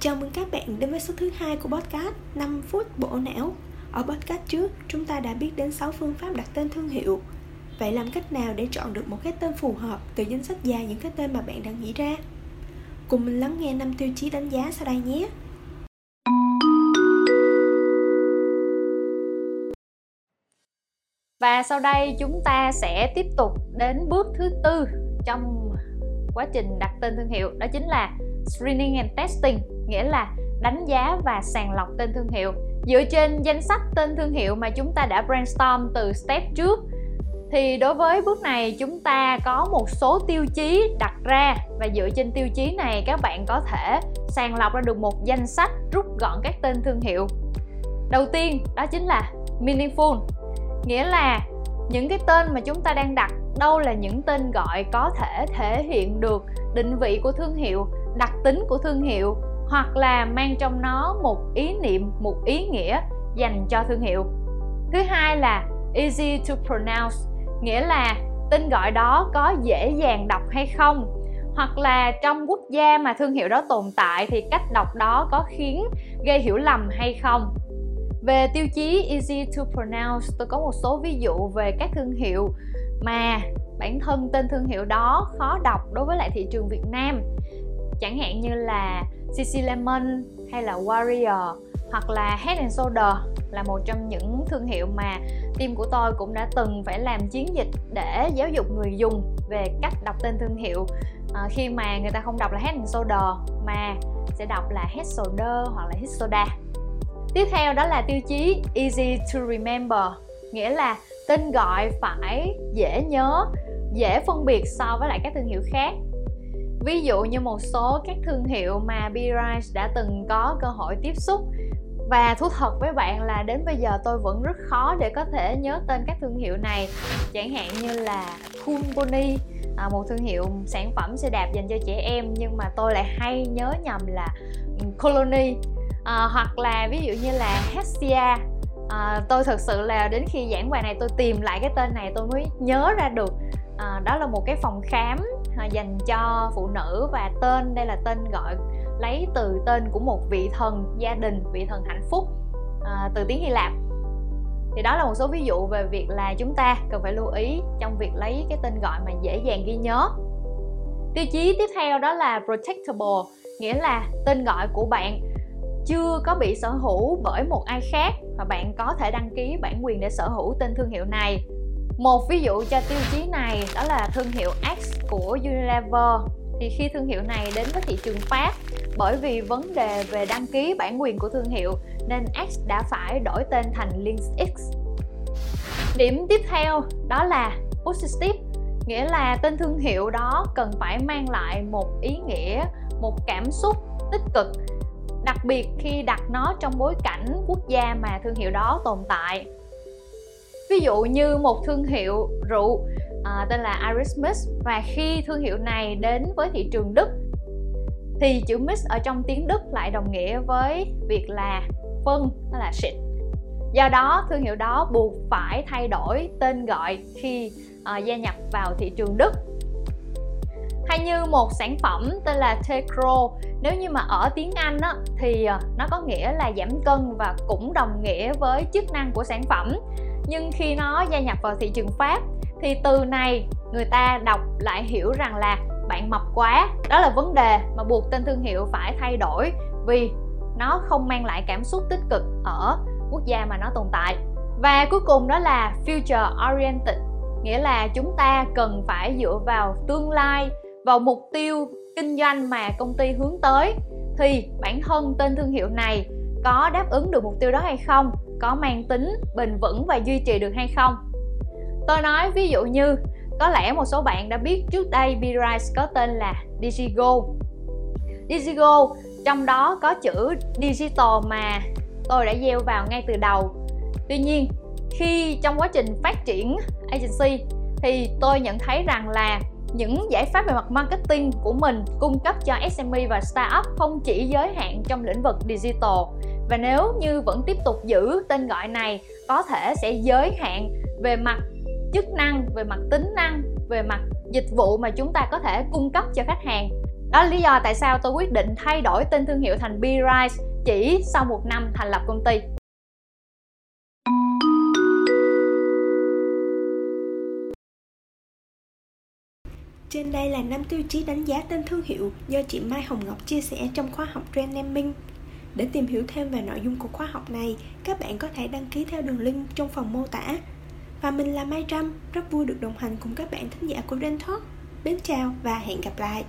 Chào mừng các bạn đến với số thứ hai của podcast 5 phút bộ não. Ở podcast trước, chúng ta đã biết đến 6 phương pháp đặt tên thương hiệu. Vậy làm cách nào để chọn được một cái tên phù hợp từ danh sách dài những cái tên mà bạn đang nghĩ ra? Cùng mình lắng nghe năm tiêu chí đánh giá sau đây nhé. Và sau đây chúng ta sẽ tiếp tục đến bước thứ tư trong quá trình đặt tên thương hiệu đó chính là screening and testing, nghĩa là đánh giá và sàng lọc tên thương hiệu. Dựa trên danh sách tên thương hiệu mà chúng ta đã brainstorm từ step trước, thì đối với bước này chúng ta có một số tiêu chí đặt ra. Và dựa trên tiêu chí này, các bạn có thể sàng lọc ra được một danh sách rút gọn các tên thương hiệu. Đầu tiên, đó chính là meaningful nghĩa là những cái tên mà chúng ta đang đặt đâu là những tên gọi có thể thể hiện được định vị của thương hiệu đặc tính của thương hiệu hoặc là mang trong nó một ý niệm, một ý nghĩa dành cho thương hiệu. Thứ hai là easy to pronounce, nghĩa là tên gọi đó có dễ dàng đọc hay không. Hoặc là trong quốc gia mà thương hiệu đó tồn tại thì cách đọc đó có khiến gây hiểu lầm hay không. Về tiêu chí easy to pronounce, tôi có một số ví dụ về các thương hiệu mà bản thân tên thương hiệu đó khó đọc đối với lại thị trường Việt Nam chẳng hạn như là CC Lemon hay là Warrior hoặc là Head and Shoulder là một trong những thương hiệu mà team của tôi cũng đã từng phải làm chiến dịch để giáo dục người dùng về cách đọc tên thương hiệu. À, khi mà người ta không đọc là Head and Shoulder mà sẽ đọc là Head Shoulder hoặc là Head Soda tiếp theo đó là tiêu chí easy to remember nghĩa là tên gọi phải dễ nhớ dễ phân biệt so với lại các thương hiệu khác ví dụ như một số các thương hiệu mà B-Rise đã từng có cơ hội tiếp xúc. Và thú thật với bạn là đến bây giờ tôi vẫn rất khó để có thể nhớ tên các thương hiệu này. Chẳng hạn như là Kumboni à, một thương hiệu sản phẩm xe đạp dành cho trẻ em nhưng mà tôi lại hay nhớ nhầm là ừ, Colony. À, hoặc là ví dụ như là Hestia. À, tôi thực sự là đến khi giảng bài này tôi tìm lại cái tên này tôi mới nhớ ra được à, đó là một cái phòng khám à, dành cho phụ nữ và tên đây là tên gọi lấy từ tên của một vị thần gia đình vị thần hạnh phúc à, từ tiếng hy lạp. Thì đó là một số ví dụ về việc là chúng ta cần phải lưu ý trong việc lấy cái tên gọi mà dễ dàng ghi nhớ. Tiêu chí tiếp theo đó là protectable nghĩa là tên gọi của bạn chưa có bị sở hữu bởi một ai khác và bạn có thể đăng ký bản quyền để sở hữu tên thương hiệu này một ví dụ cho tiêu chí này đó là thương hiệu X của Unilever thì khi thương hiệu này đến với thị trường Pháp bởi vì vấn đề về đăng ký bản quyền của thương hiệu nên X đã phải đổi tên thành Lynx X. Điểm tiếp theo đó là positive nghĩa là tên thương hiệu đó cần phải mang lại một ý nghĩa, một cảm xúc tích cực đặc biệt khi đặt nó trong bối cảnh quốc gia mà thương hiệu đó tồn tại ví dụ như một thương hiệu rượu à, tên là Irish Mist và khi thương hiệu này đến với thị trường Đức thì chữ miss ở trong tiếng Đức lại đồng nghĩa với việc là phân tức là shit do đó thương hiệu đó buộc phải thay đổi tên gọi khi uh, gia nhập vào thị trường Đức. Hay như một sản phẩm tên là Tecro nếu như mà ở tiếng Anh á, thì à, nó có nghĩa là giảm cân và cũng đồng nghĩa với chức năng của sản phẩm nhưng khi nó gia nhập vào thị trường Pháp, thì từ này người ta đọc lại hiểu rằng là bạn mập quá. Đó là vấn đề mà buộc tên thương hiệu phải thay đổi vì nó không mang lại cảm xúc tích cực ở quốc gia mà nó tồn tại. Và cuối cùng đó là future oriented, nghĩa là chúng ta cần phải dựa vào tương lai, vào mục tiêu kinh doanh mà công ty hướng tới. Thì bản thân tên thương hiệu này có đáp ứng được mục tiêu đó hay không? Có mang tính bền vững và duy trì được hay không? Tôi nói ví dụ như, có lẽ một số bạn đã biết trước đây B-Rise có tên là Digigo. Digigo, trong đó có chữ digital mà tôi đã gieo vào ngay từ đầu. Tuy nhiên, khi trong quá trình phát triển agency thì tôi nhận thấy rằng là những giải pháp về mặt marketing của mình cung cấp cho SME và startup không chỉ giới hạn trong lĩnh vực digital và nếu như vẫn tiếp tục giữ tên gọi này, có thể sẽ giới hạn về mặt chức năng, về mặt tính năng, về mặt dịch vụ mà chúng ta có thể cung cấp cho khách hàng đó là lý do tại sao tôi quyết định thay đổi tên thương hiệu thành B-Rise chỉ sau một năm thành lập công ty Trên đây là 5 tiêu chí đánh giá tên thương hiệu do chị Mai Hồng Ngọc chia sẻ trong khóa học Brand Naming. Để tìm hiểu thêm về nội dung của khóa học này, các bạn có thể đăng ký theo đường link trong phần mô tả. Và mình là Mai Trâm, rất vui được đồng hành cùng các bạn thính giả của Rain Talk. Mến chào và hẹn gặp lại!